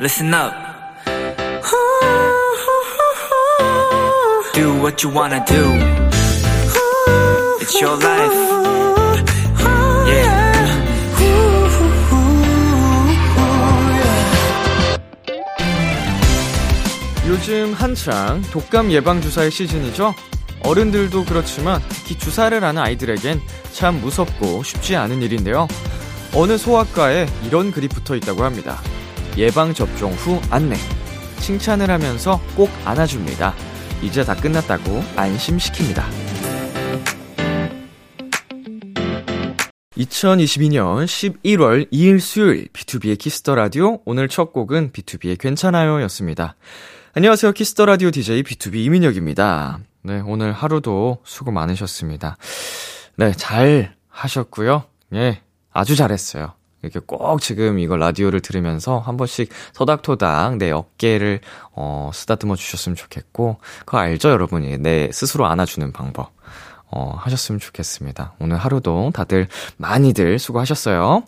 listen up. Do what you wanna do. It's your life. Yeah. 요즘 한창 독감 예방 주사의 시즌이죠? 어른들도 그렇지만 특히 주사를 하는 아이들에겐 참 무섭고 쉽지 않은 일인데요. 어느 소아과에 이런 글이 붙어 있다고 합니다. 예방접종 후 안내. 칭찬을 하면서 꼭 안아줍니다. 이제 다 끝났다고 안심시킵니다. 2022년 11월 2일 수요일 B2B의 키스터 라디오 오늘 첫 곡은 BTOB의 괜찮아요 였습니다. 안녕하세요. 키스터 라디오 DJ B2B 이민혁입니다. 네, 오늘 하루도 수고 많으셨습니다. 네, 잘 하셨고요. 예, 아주 잘했어요. 이렇게 꼭 지금 이거 라디오를 들으면서 한 번씩 토닥토닥 내 어깨를 어, 쓰다듬어 주셨으면 좋겠고, 그거 알죠, 여러분이? 내 스스로 안아주는 방법. 어, 하셨으면 좋겠습니다. 오늘 하루도 다들 많이들 수고하셨어요.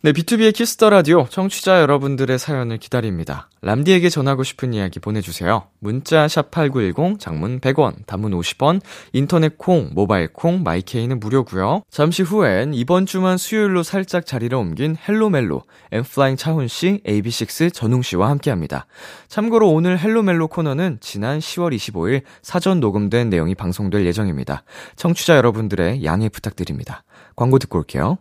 네, B2B의 키스터 라디오 청취자 여러분들의 사연을 기다립니다. 람디에게 전하고 싶은 이야기 보내주세요. 문자 샵 #8910 장문 100원, 단문 50원, 인터넷 콩, 모바일 콩, 마이케이는 무료고요. 잠시 후엔 이번 주만 수요일로 살짝 자리를 옮긴 헬로멜로, 엔플라잉 차훈 씨, AB6 전웅 씨와 함께합니다. 참고로 오늘 헬로멜로 코너는 지난 10월 25일 사전 녹음된 내용이 방송될 예정입니다. 청취자 여러분들의 양해 부탁드립니다. 광고 듣고 올게요.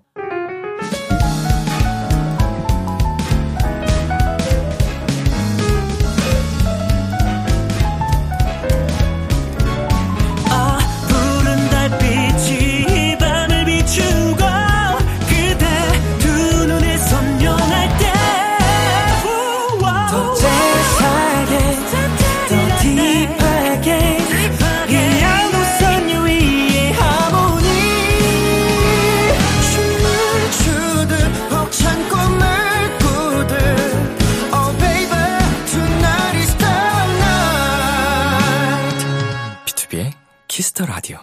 Kiss the Radio.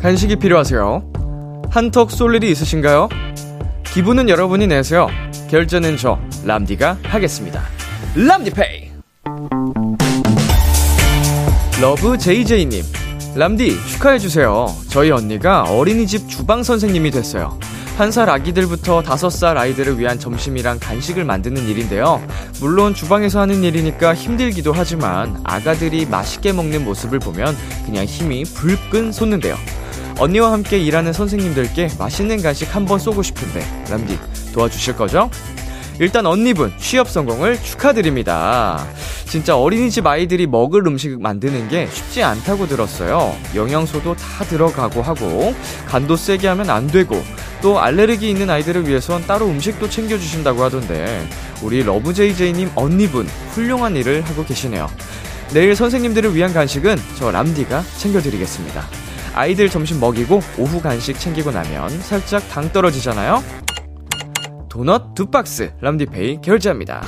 간식이 필요하세요? 한턱 쏠 일이 있으신가요? 기분은 여러분이 내세요. 결제는 저 람디가 하겠습니다. 람디페이. Love JJ님. 람디 축하해 주세요. 저희 언니가 어린이집 주방 선생님이 됐어요. 한 살 아기들부터 다섯 살 아이들을 위한 점심이랑 간식을 만드는 일인데요. 물론 주방에서 하는 일이니까 힘들기도 하지만 아가들이 맛있게 먹는 모습을 보면 그냥 힘이 불끈 솟는데요. 언니와 함께 일하는 선생님들께 맛있는 간식 한번 쏘고 싶은데 람디 도와주실 거죠? 일단 언니분 취업 성공을 축하드립니다. 진짜 어린이집 아이들이 먹을 음식 만드는 게 쉽지 않다고 들었어요. 영양소도 다 들어가고 하고 간도 세게 하면 안 되고 또 알레르기 있는 아이들을 위해선 따로 음식도 챙겨주신다고 하던데 우리 러브제이제이님 언니분 훌륭한 일을 하고 계시네요. 내일 선생님들을 위한 간식은 저 람디가 챙겨드리겠습니다. 아이들 점심 먹이고 오후 간식 챙기고 나면 살짝 당 떨어지잖아요? 도넛 두 박스 람디페이 결제합니다.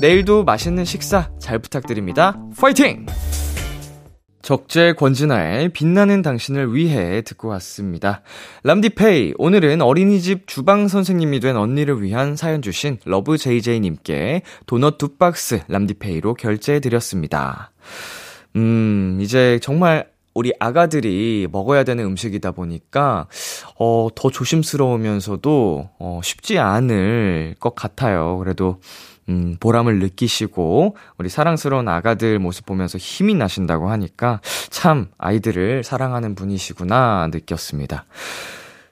내일도 맛있는 식사 잘 부탁드립니다. 파이팅! 적재 권진아의 빛나는 당신을 위해 듣고 왔습니다. 람디페이, 오늘은 어린이집 주방 선생님이 된 언니를 위한 사연 주신 Love JJ님께 도넛 두 박스 람디페이로 결제해드렸습니다. 음, 이제 정말 우리 아가들이 먹어야 되는 음식이다 보니까, 어, 더 조심스러우면서도, 어, 쉽지 않을 것 같아요. 그래도, 음, 보람을 느끼시고, 우리 사랑스러운 아가들 모습 보면서 힘이 나신다고 하니까, 참, 아이들을 사랑하는 분이시구나, 느꼈습니다.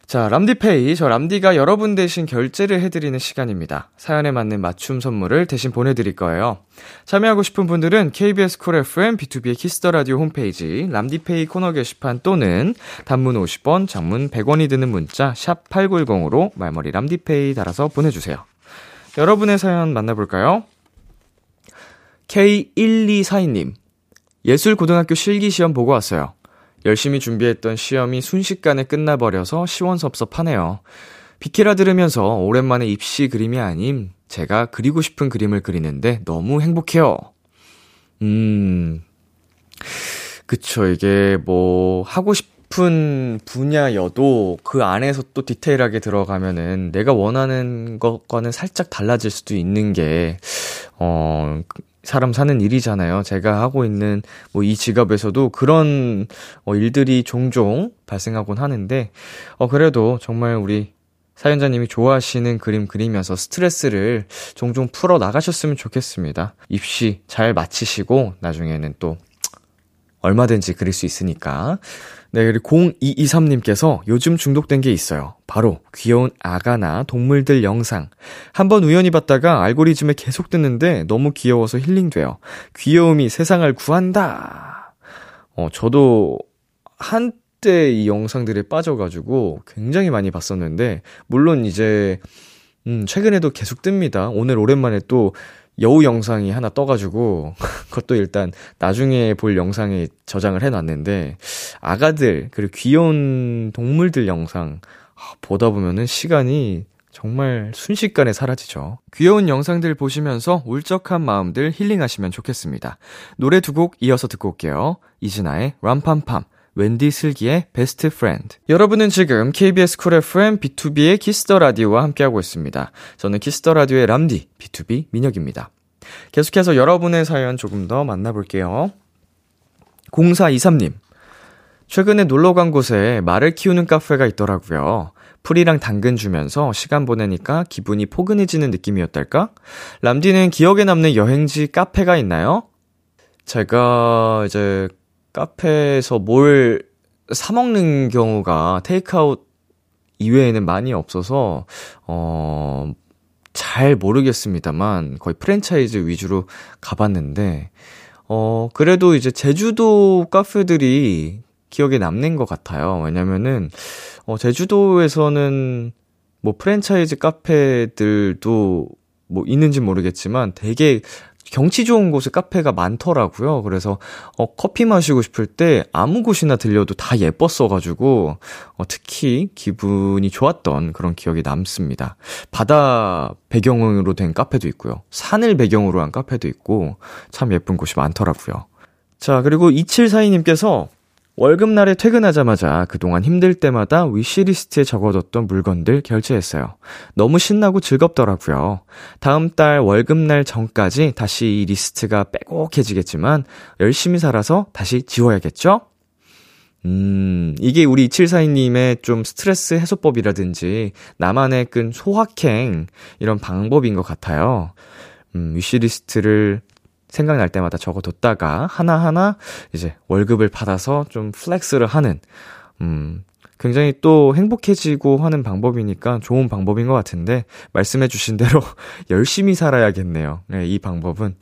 자, 람디페이. 저 람디가 여러분 대신 결제를 해드리는 시간입니다. 사연에 맞는 맞춤 선물을 대신 보내드릴 거예요. 참여하고 싶은 분들은 KBS 쿨 FM B2B의 키스터 라디오 홈페이지 람디페이 코너 게시판 또는 단문 50원, 장문 100원이 드는 문자 샵 8910으로 말머리 람디페이 달아서 보내주세요. 여러분의 사연 만나볼까요? K1242님. 예술고등학교 실기시험 보고 왔어요. 열심히 준비했던 시험이 순식간에 끝나버려서 시원섭섭하네요. 비키라 들으면서 오랜만에 입시 그림이 아닌 제가 그리고 싶은 그림을 그리는데 너무 행복해요. 음, 그쵸. 이게 뭐, 하고 싶 깊은 분야여도 그 안에서 또 디테일하게 들어가면은 내가 원하는 것과는 살짝 달라질 수도 있는 게, 어, 사람 사는 일이잖아요. 제가 하고 있는 뭐 이 직업에서도 그런 어, 일들이 종종 발생하곤 하는데, 어, 그래도 정말 우리 사연자님이 좋아하시는 그림 그리면서 스트레스를 종종 풀어 나가셨으면 좋겠습니다. 입시 잘 마치시고 나중에는 또 얼마든지 그릴 수 있으니까. 네, 그리고 0223님께서 요즘 중독된 게 있어요. 바로 귀여운 아가나 동물들 영상. 한번 우연히 봤다가 알고리즘에 계속 뜨는데 너무 귀여워서 힐링돼요. 귀여움이 세상을 구한다. 어, 저도 한때 이 영상들에 빠져가지고 굉장히 많이 봤었는데, 물론 이제, 음, 최근에도 계속 뜹니다. 오늘 오랜만에 또 여우 영상이 하나 떠가지고, 그것도 일단 나중에 볼 영상에 저장을 해놨는데, 아가들, 그리고 귀여운 동물들 영상, 아, 보다 보면은 시간이 정말 순식간에 사라지죠. 귀여운 영상들 보시면서 울적한 마음들 힐링하시면 좋겠습니다. 노래 두 곡 이어서 듣고 올게요. 이진아의 람팜팜, 웬디 슬기의 Best Friend. 여러분은 지금 KBS 쿨 FM B2B의 키스터 라디오와 함께하고 있습니다. 저는 키스터 라디오의 람디 B2B 민혁입니다. 계속해서 여러분의 사연 조금 더 만나볼게요. 0423님. 최근에 놀러 간 곳에 말을 키우는 카페가 있더라고요. 풀이랑 당근 주면서 시간 보내니까 기분이 포근해지는 느낌이었달까? 람디는 기억에 남는 여행지 카페가 있나요? 제가 이제 카페에서 뭘 사먹는 경우가 테이크아웃 이외에는 많이 없어서, 어, 잘 모르겠습니다만, 거의 프랜차이즈 위주로 가봤는데, 어, 그래도 이제 제주도 카페들이 기억에 남는 것 같아요. 왜냐면은, 어, 제주도에서는 뭐 프랜차이즈 카페들도 뭐 있는지 모르겠지만 되게 경치 좋은 곳에 카페가 많더라고요. 그래서 어 커피 마시고 싶을 때 아무 곳이나 들려도 다 예뻤어가지고 어 특히 기분이 좋았던 그런 기억이 남습니다. 바다 배경으로 된 카페도 있고요. 산을 배경으로 한 카페도 있고 참 예쁜 곳이 많더라고요. 자 그리고 2742님께서 월급날에 퇴근하자마자 그동안 힘들 때마다 wish list에 적어뒀던 물건들 결제했어요. 너무 신나고 즐겁더라고요. 다음 달 월급날 전까지 다시 이 리스트가 빼곡해지겠지만 열심히 살아서 다시 지워야겠죠? 음, 이게 우리 2742님의 좀 스트레스 해소법이라든지 나만의 큰 소확행 이런 방법인 것 같아요. 음, wish list를 생각날 때마다 적어뒀다가 하나하나 이제 월급을 받아서 좀 flex를 하는, 음, 굉장히 또 행복해지고 하는 방법이니까 좋은 방법인 것 같은데, 말씀해주신 대로 열심히 살아야겠네요. 네, 이 방법은.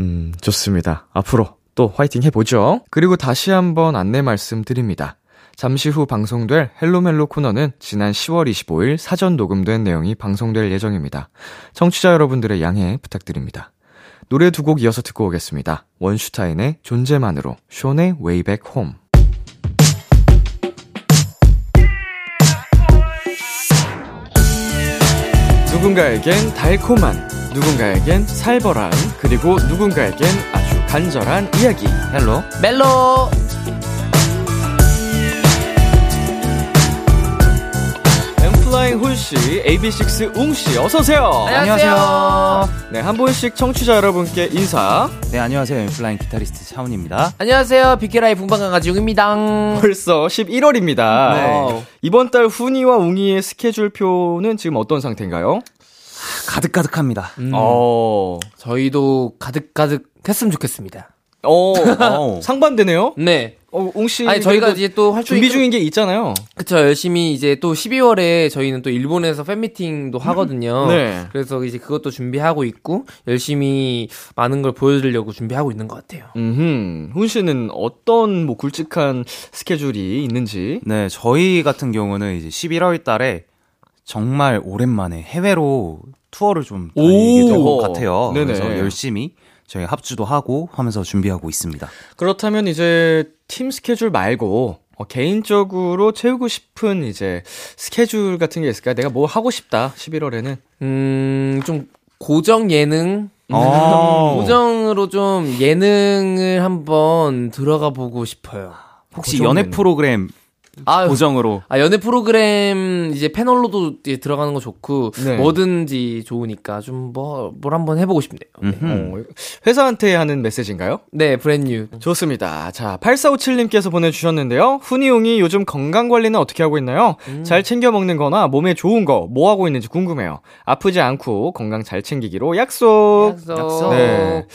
음, 좋습니다. 앞으로 또 화이팅 해보죠. 그리고 다시 한번 안내 말씀드립니다. 잠시 후 방송될 헬로멜로 코너는 지난 10월 25일 사전 녹음된 내용이 방송될 예정입니다. 청취자 여러분들의 양해 부탁드립니다. 노래 두 곡 이어서 듣고 오겠습니다. 원슈타인의 존재만으로, 숀의 Way Back Home. 누군가에겐 달콤한, 누군가에겐 살벌한, 그리고 누군가에겐 아주 간절한 이야기. 헬로 멜로 엠플라잉 훈씨, AB6 웅씨, 어서오세요. 안녕하세요. 네, 한 분씩 청취자 여러분께 인사. 네, 안녕하세요. 엠플라잉 기타리스트 샤온입니다. 안녕하세요 비케라의 붕방강 가지용입니다 벌써 11월입니다. 네. 이번 달 훈이와 웅이의 스케줄표는 지금 어떤 상태인가요? 가득가득합니다. 음, 어, 저희도 가득가득 했으면 좋겠습니다 어, 어. 상반되네요? 네 어, 웅씨. 아니 저희가 이제 또 활동이 준비 끝- 중인 게 있잖아요. 그쵸 열심히 이제 또 12월에 저희는 또 일본에서 팬미팅도 하거든요 네. 그래서 이제 그것도 준비하고 있고 열심히 많은 걸 보여드리려고 준비하고 있는 것 같아요 음, 훈 씨는 어떤 뭐 굵직한 스케줄이 있는지. 네, 저희 같은 경우는 이제 11월 달에 정말 오랜만에 해외로 투어를 좀 다니게 될것 오. 같아요. 네네. 그래서 열심히 저희 합주도 하고 하면서 준비하고 있습니다. 그렇다면 이제 팀 스케줄 말고 어, 개인적으로 채우고 싶은 이제 스케줄 같은 게 있을까요? 내가 뭐 하고 싶다. 11월에는. 음 좀 고정 예능 어. 고정으로 좀 예능을 한번 들어가 보고 싶어요 혹시 연애 예능. 프로그램 아, 고정으로. 아, 연애 프로그램 이제 패널로도 이제 들어가는 거 좋고 네. 뭐든지 좋으니까 좀 뭐 뭘 한번 해보고 싶네요. 어, 회사한테 하는 메시지인가요? 네, 브랜뉴. 좋습니다. 자, 8457님께서 보내주셨는데요. 훈이용이 요즘 건강 관리는 어떻게 하고 있나요? 잘 챙겨 먹는 거나 몸에 좋은 거 뭐 하고 있는지 궁금해요. 아프지 않고 건강 잘 챙기기로 약속. 약속. 네.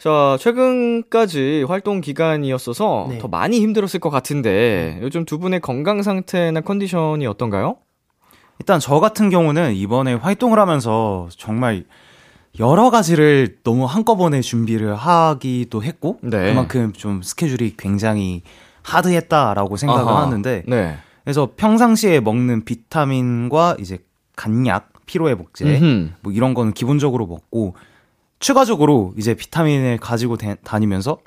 자, 최근까지 활동 기간이었어서 네. 더 많이 힘들었을 것 같은데 요즘 두 분의 건강 상태나 컨디션이 어떤가요? 일단 저 같은 경우는 이번에 활동을 하면서 정말 여러 가지를 너무 한꺼번에 준비를 하기도 했고 네. 그만큼 좀 스케줄이 굉장히 하드했다라고 생각을 아하. 하는데 네. 그래서 평상시에 먹는 비타민과 이제 간약, 피로회복제. 뭐 이런 거는 기본적으로 먹고 추가적으로 이제 비타민을 가지고 다- 다니면서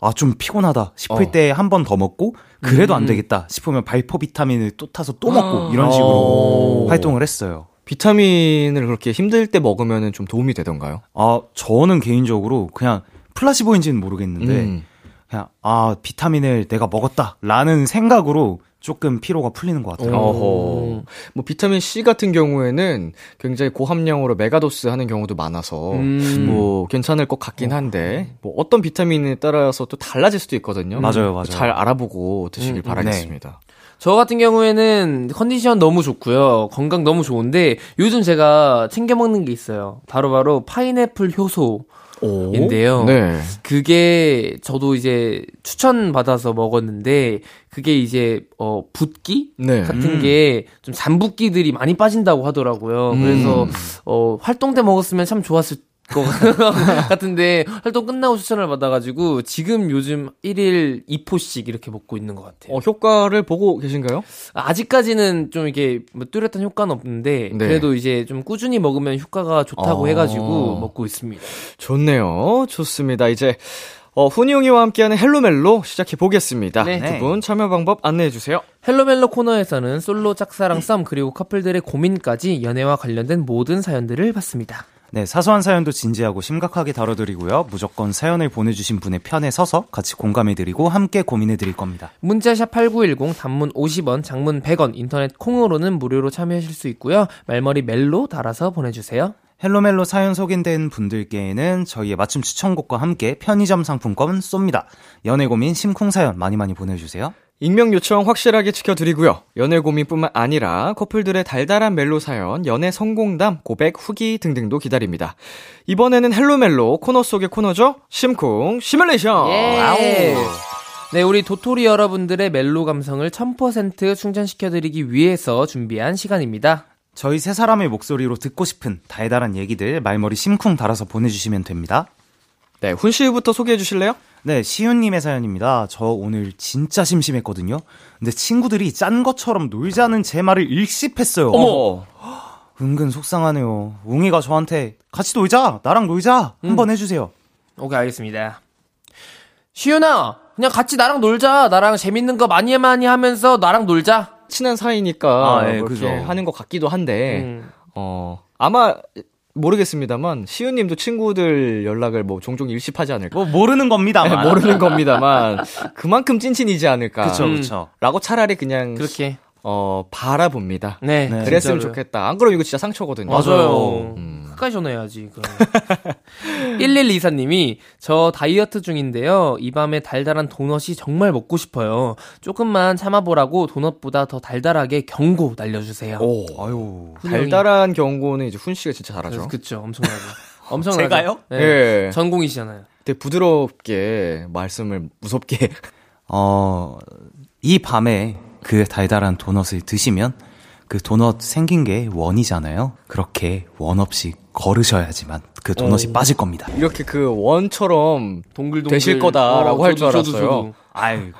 아 좀 피곤하다 싶을 어. 때한 번 더 먹고 그래도 안 되겠다 싶으면 발포 비타민을 또 타서 또 먹고 이런 식으로 오. 활동을 했어요. 비타민을 그렇게 힘들 때 먹으면 좀 도움이 되던가요? 아 저는 개인적으로 그냥 플라시보인지는 모르겠는데 음. 그냥 아 비타민을 내가 먹었다라는 생각으로 조금 피로가 풀리는 것 같아요. 어허. 뭐 비타민 C 같은 경우에는 굉장히 고함량으로 mega dose 하는 경우도 많아서 음. 뭐 괜찮을 것 같긴 한데 뭐 어떤 비타민에 따라서 또 달라질 수도 있거든요. 맞아요, 맞아요. 잘 알아보고 드시길 음, 바라겠습니다. 저 같은 경우에는 컨디션 너무 좋고요. 건강 너무 좋은데 요즘 제가 챙겨 먹는 게 있어요. 바로바로 파인애플 효소. 오. 인데요. 네. 그게 저도 이제 추천 받아서 먹었는데 그게 이제 어 붓기 네. 같은 게좀 잔붓기들이 많이 빠진다고 하더라고요. 음. 그래서 어 활동 때 먹었으면 참 좋았을 것 같은데 활동 끝나고 추천을 받아가지고 지금 요즘 1일 2포씩 이렇게 먹고 있는 것 같아요. 어, 효과를 보고 계신가요? 아직까지는 좀 이게 뭐 뚜렷한 효과는 없는데 네. 그래도 이제 좀 꾸준히 먹으면 효과가 좋다고 어. 해가지고 먹고 있습니다. 좋네요. 좋습니다. 이제 어, 훈이웅이와 함께하는 헬로멜로 시작해 보겠습니다. 네. 두분 참여 방법 안내해 주세요. 헬로멜로 코너에서는 솔로 짝사랑 썸 그리고 커플들의 고민까지 연애와 관련된 모든 사연들을 받습니다. 네, 사소한 사연도 진지하고 심각하게 다뤄드리고요. 무조건 사연을 보내주신 분의 편에 서서 같이 공감해드리고 함께 고민해드릴 겁니다. 문자샵 8910 단문 50원, 장문 100원, 인터넷 콩으로는 무료로 참여하실 수 있고요. 말머리 멜로 달아서 보내주세요. 헬로멜로 사연 소개된 분들께는 저희의 맞춤 추천곡과 함께 편의점 상품권 쏩니다. 연애 고민 심쿵 사연 많이 많이 보내주세요. 익명 요청 확실하게 지켜드리고요. 연애 고민뿐만 아니라 커플들의 달달한 멜로 사연, 연애 성공담, 고백, 후기 등등도 기다립니다. 이번에는 헬로멜로 코너 속의 코너죠. 심쿵 시뮬레이션. 예. 네, 우리 도토리 여러분들의 멜로 감성을 1000% 충전시켜드리기 위해서 준비한 시간입니다. 저희 세 사람의 목소리로 듣고 싶은 달달한 얘기들 말머리 심쿵 달아서 보내주시면 됩니다. 네, 훈 씨부터 소개해 주실래요? 네, 시윤님의 사연입니다. 저 오늘 진짜 심심했거든요. 근데 친구들이 짠 것처럼 놀자는 제 말을 일십했어요. 어머. 은근 속상하네요. 웅이가 저한테 같이 놀자, 나랑 놀자 한번 해주세요. 오케이, 알겠습니다. 시윤아, 그냥 같이 나랑 놀자. 나랑 재밌는 거 많이 많이 하면서 나랑 놀자. 친한 사이니까 아, 예, 그렇게 그죠. 하는 것 같기도 한데 음. 어 아마 모르겠습니다만 시우님도 친구들 연락을 뭐 종종 일십하지 않을까? 뭐 모르는 겁니다만. 네, 모르는 겁니다만 그만큼 찐친이지 않을까? 그쵸, 음. 그쵸. 라고 차라리 그냥 그렇게. 어 바라봅니다. 네. 네. 그랬으면 진짜로요. 좋겠다. 안 그러면 이거 진짜 상처거든요. 맞아요. 음. 끝까지 전화해야지. 1124님이 저 다이어트 중인데요. 이 밤에 달달한 도넛이 정말 먹고 싶어요. 조금만 참아보라고 도넛보다 더 달달하게 경고 날려주세요. 오, 아유. 달달한 경고는 이제 훈 씨가 진짜 잘하죠. 그쵸, 엄청나죠. 엄청나죠. 제가요? 네. 예. 전공이시잖아요. 되게 부드럽게 말씀을 무섭게 어, 이 밤에 그 달달한 도넛을 드시면 그 도넛 생긴 게 원이잖아요. 그렇게 원 없이 걸으셔야지만 그 도넛이 어. 빠질 겁니다. 이렇게 그 원처럼 동글동글. 되실 거다라고 할줄 저도, 저도, 알았어요. 아유,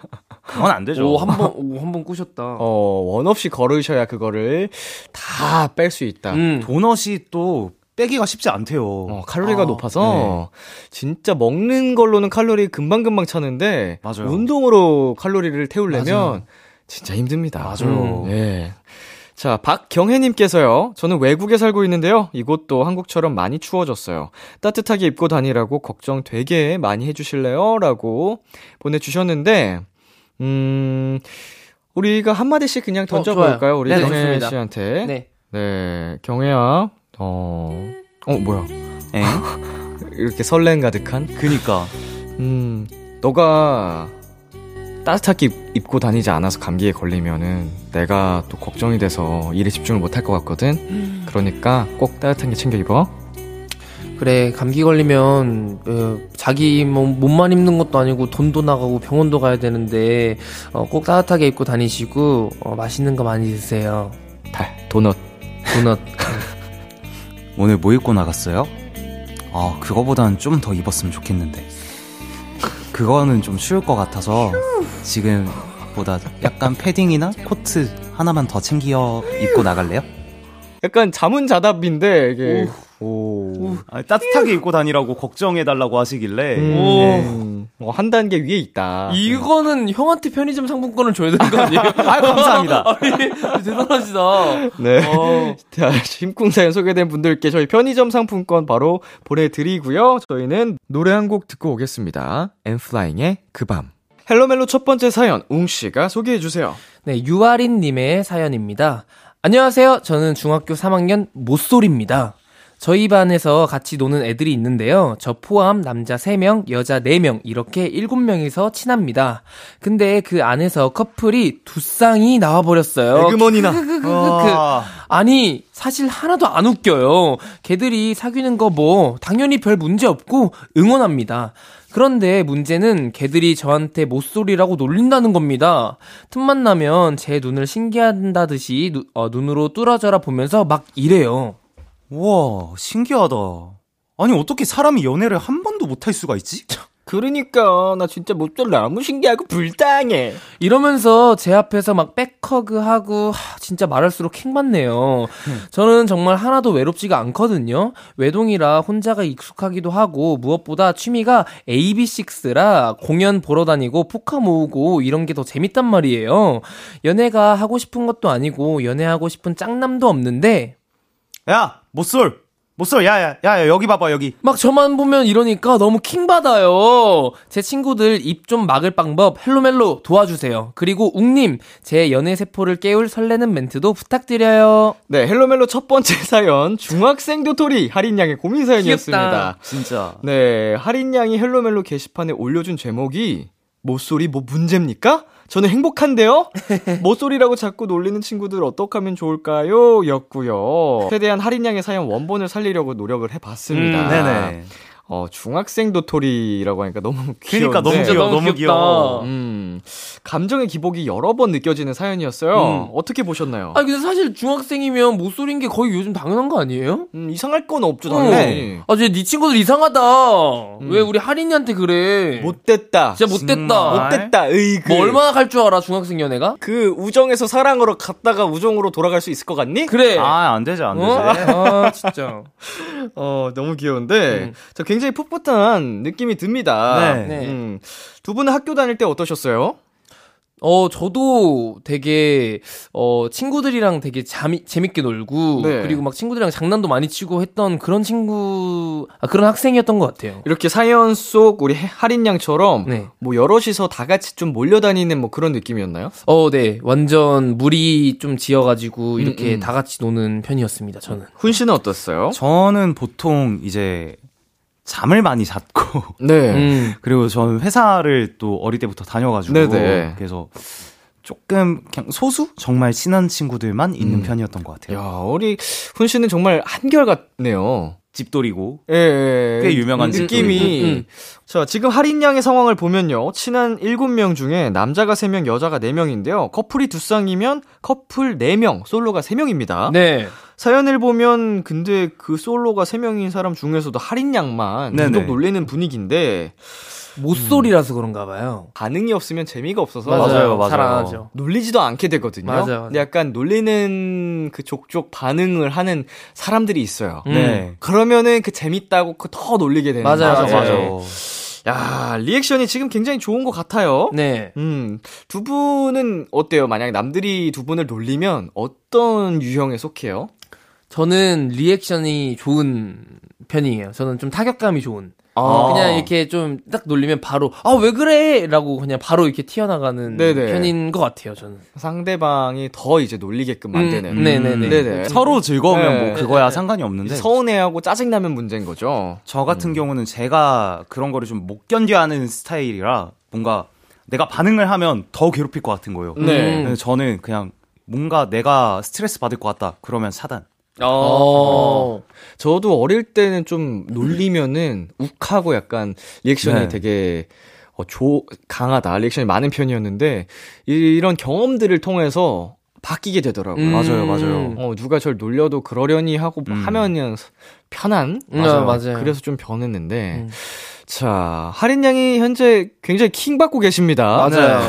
그건 안 되죠. 오, 한 번, 오, 한 번 꾸셨다. 어, 원 없이 걸으셔야 그거를 다 뺄 수 있다. 음. 도넛이 또 빼기가 쉽지 않대요. 어, 칼로리가 아, 높아서 진짜 먹는 걸로는 칼로리 금방금방 차는데 맞아요. 운동으로 칼로리를 태우려면 맞아요. 진짜 힘듭니다. 맞아요. 음, 예. 자, 박경혜님께서요. 저는 외국에 살고 있는데요. 이곳도 한국처럼 많이 추워졌어요. 따뜻하게 입고 다니라고 걱정 되게 많이 해주실래요? 라고 보내주셨는데, 음, 우리가 한마디씩 그냥 어, 던져볼까요? 우리 네, 경혜 좋습니다. 씨한테. 네. 네, 경혜야, 어, 어, 뭐야. 에? 이렇게 설렘 가득한? 그니까. 음, 너가 따뜻하게 입- 입고 다니지 않아서 감기에 걸리면은 내가 또 걱정이 돼서 일에 집중을 못 할 것 같거든? 그러니까 꼭 따뜻한 게 챙겨 입어. 그래 감기 걸리면 어, 자기 뭐 몸만 입는 것도 아니고 돈도 나가고 병원도 가야 되는데 어, 꼭 따뜻하게 입고 다니시고 어, 맛있는 거 많이 드세요. 달, 도넛. 도넛. 오늘 뭐 입고 나갔어요? 아, 그거보다는 좀더 입었으면 좋겠는데. 그거는 좀 추울 것 같아서 지금보다 약간 패딩이나 코트 하나만 더 챙겨 입고 나갈래요? 약간 자문자답인데, 이게. 오. 아, 따뜻하게 입고 다니라고 걱정해 달라고 하시길래. 음, 어, 한 단계 위에 있다. 이거는 형한테 편의점 상품권을 줘야 되는 거 아니에요? 아, 감사합니다. 아니, 대단하시다. 네. 어. 자, 심쿵 사연 소개된 분들께 저희 편의점 상품권 바로 보내드리고요. 저희는 노래 한 곡 듣고 오겠습니다. 엠플라잉의 그 밤. 헬로멜로 첫 번째 사연, 웅씨가 소개해주세요. 네, 유아린님의 사연입니다. 안녕하세요. 저는 중학교 3학년 모쏠입니다. 저희 반에서 같이 노는 애들이 있는데요. 저 포함 남자 3명, 여자 4명, 이렇게 7명이서 친합니다. 근데 그 안에서 커플이 두 쌍이 나와버렸어요. 에그머니나. 와. 아니, 사실 하나도 안 웃겨요. 걔들이 사귀는 거 뭐, 당연히 별 문제 없고 응원합니다. 그런데 문제는 걔들이 저한테 모쏠이라고 놀린다는 겁니다. 틈만 나면 제 눈을 신기하단 듯이 누- 어, 눈으로 뚫어져라 보면서 막 이래요. 우와, 신기하다. 아니, 어떻게 사람이 연애를 한 번도 못 할 수가 있지? 그러니까, 나 진짜 모쏠 너무 신기하고 불쌍해. 이러면서 제 앞에서 막 back hug 하고 하, 진짜 말할수록 킹받네요. 저는 정말 하나도 외롭지가 않거든요. 외동이라 혼자가 익숙하기도 하고 무엇보다 취미가 AB6IX라 공연 보러 다니고 포카 모으고 이런 게 더 재밌단 말이에요. 연애가 하고 싶은 것도 아니고 연애하고 싶은 짝남도 없는데 야, 모쏠! 모쏠, 야, 야, 야, 야, 여기 봐봐, 여기. 막 저만 보면 이러니까 너무 킹받아요. 제 친구들 입 좀 막을 방법 헬로멜로 도와주세요. 그리고 웅님 제 연애 세포를 깨울 설레는 멘트도 부탁드려요. 네, 헬로멜로 첫 번째 사연, 중학생 도토리 하린 양의 고민 사연이었습니다. 귀엽다. 진짜. 네, 하린 양이 헬로멜로 게시판에 올려준 제목이 모쏠이 뭐 문제입니까? 저는 행복한데요? 모쏠이라고 자꾸 놀리는 친구들 어떡하면 좋을까요? 였고요. 최대한 할인 양의 사연 원본을 살리려고 노력을 해봤습니다. 음, 네네. 어, 중학생 도토리라고 하니까 너무 그러니까 귀여운데. 너무 귀여워, 너무. 귀여워. 음, 감정의 기복이 여러 번 느껴지는 사연이었어요. 음. 어떻게 보셨나요? 아 근데 사실 중학생이면 모쏠인 게 거의 요즘 당연한 거 아니에요? 음, 이상할 건 없죠, 어. 당연히. 아, 쟤네 친구들 이상하다. 왜 우리 할인이한테 그래? 못됐다. 진짜 못됐다. 못됐다, 으이그. 뭐 얼마나 갈 줄 알아 중학생 연애가? 그 우정에서 사랑으로 갔다가 우정으로 돌아갈 수 있을 것 같니? 그래. 아, 안 되지, 안 되지. 어? 아 진짜. 어, 너무 귀여운데, 음. 저 굉장히 풋풋한 느낌이 듭니다. 네. 네. 음, 두 분은 학교 다닐 때 어떠셨어요? 어, 저도 되게, 어, 친구들이랑 되게 재미, 재밌게 놀고, 네. 그리고 막 친구들이랑 장난도 많이 치고 했던 그런 친구, 아, 그런 학생이었던 것 같아요. 이렇게 사연 속 우리 해- 할인 양처럼, 네. 뭐 여럿이서 다 같이 좀 몰려다니는 뭐 그런 느낌이었나요? 어, 네. 완전 무리 좀 지어가지고, 이렇게 음. 다 같이 노는 편이었습니다, 저는. 훈 씨는 어땠어요? 저는 보통 이제 잠을 많이 잤고, 네. 음. 그리고 저는 회사를 또 어릴 때부터 다녀가지고, 네네. 그래서 조금 그냥 소수? 정말 친한 친구들만 있는 음. 편이었던 것 같아요. 야, 우리 훈 씨는 정말 한결 같네요. 집돌이고, 예, 예, 꽤 유명한 느낌이. 집돌이. 음, 음. 자, 지금 할인 양의 상황을 보면요. 친한 7명 중에 남자가 3명, 여자가 4명인데요. 커플이 두 쌍이면 커플 4명, 솔로가 3명입니다. 네. 사연을 보면 근데 그 솔로가 3명인 사람 중에서도 할인 양만 네네. 유독 놀리는 분위기인데 모쏠이라서 그런가 봐요. 반응이 없으면 재미가 없어서 맞아요, 맞아요. 잘안 하죠. 놀리지도 않게 되거든요. 맞아요, 맞아요. 근데 약간 놀리는 그 족족 반응을 하는 사람들이 있어요. 음. 네. 그러면은 그 재밌다고 그 더 놀리게 되는 맞아요, 거죠. 맞아요. 야, 리액션이 지금 굉장히 좋은 것 같아요. 네. 음, 두 분은 어때요? 만약에 남들이 두 분을 놀리면 어떤 유형에 속해요? 저는 리액션이 좋은 편이에요. 저는 좀 타격감이 좋은. 아. 그냥 이렇게 좀 딱 놀리면 바로 아 왜 그래라고 그냥 바로 이렇게 튀어나가는 네네. 편인 것 같아요 저는. 상대방이 더 이제 놀리게끔 만드는. 음, 네네네. 네네. 서로 즐거우면 네. 뭐 그거야 상관이 없는데 서운해하고 짜증나면 문제인 거죠. 저 같은 경우는 제가 그런 거를 좀 못 견뎌하는 스타일이라 뭔가 내가 반응을 하면 더 괴롭힐 것 같은 거예요. 네. 저는 그냥 뭔가 내가 스트레스 받을 것 같다. 그러면 차단. 어. 저도 어릴 때는 좀 놀리면은 욱하고 약간 리액션이 네. 되게 어, 조, 강하다. 리액션이 많은 편이었는데 이, 이런 경험들을 통해서 바뀌게 되더라고요. 음. 맞아요, 맞아요. 어, 누가 저를 놀려도 그러려니 하고 음. 하면 그냥 편한? 음, 맞아요. 맞아요. 그래서 좀 변했는데. 음. 자, 할인 양이 현재 굉장히 킹 받고 계십니다. 맞아요. 네.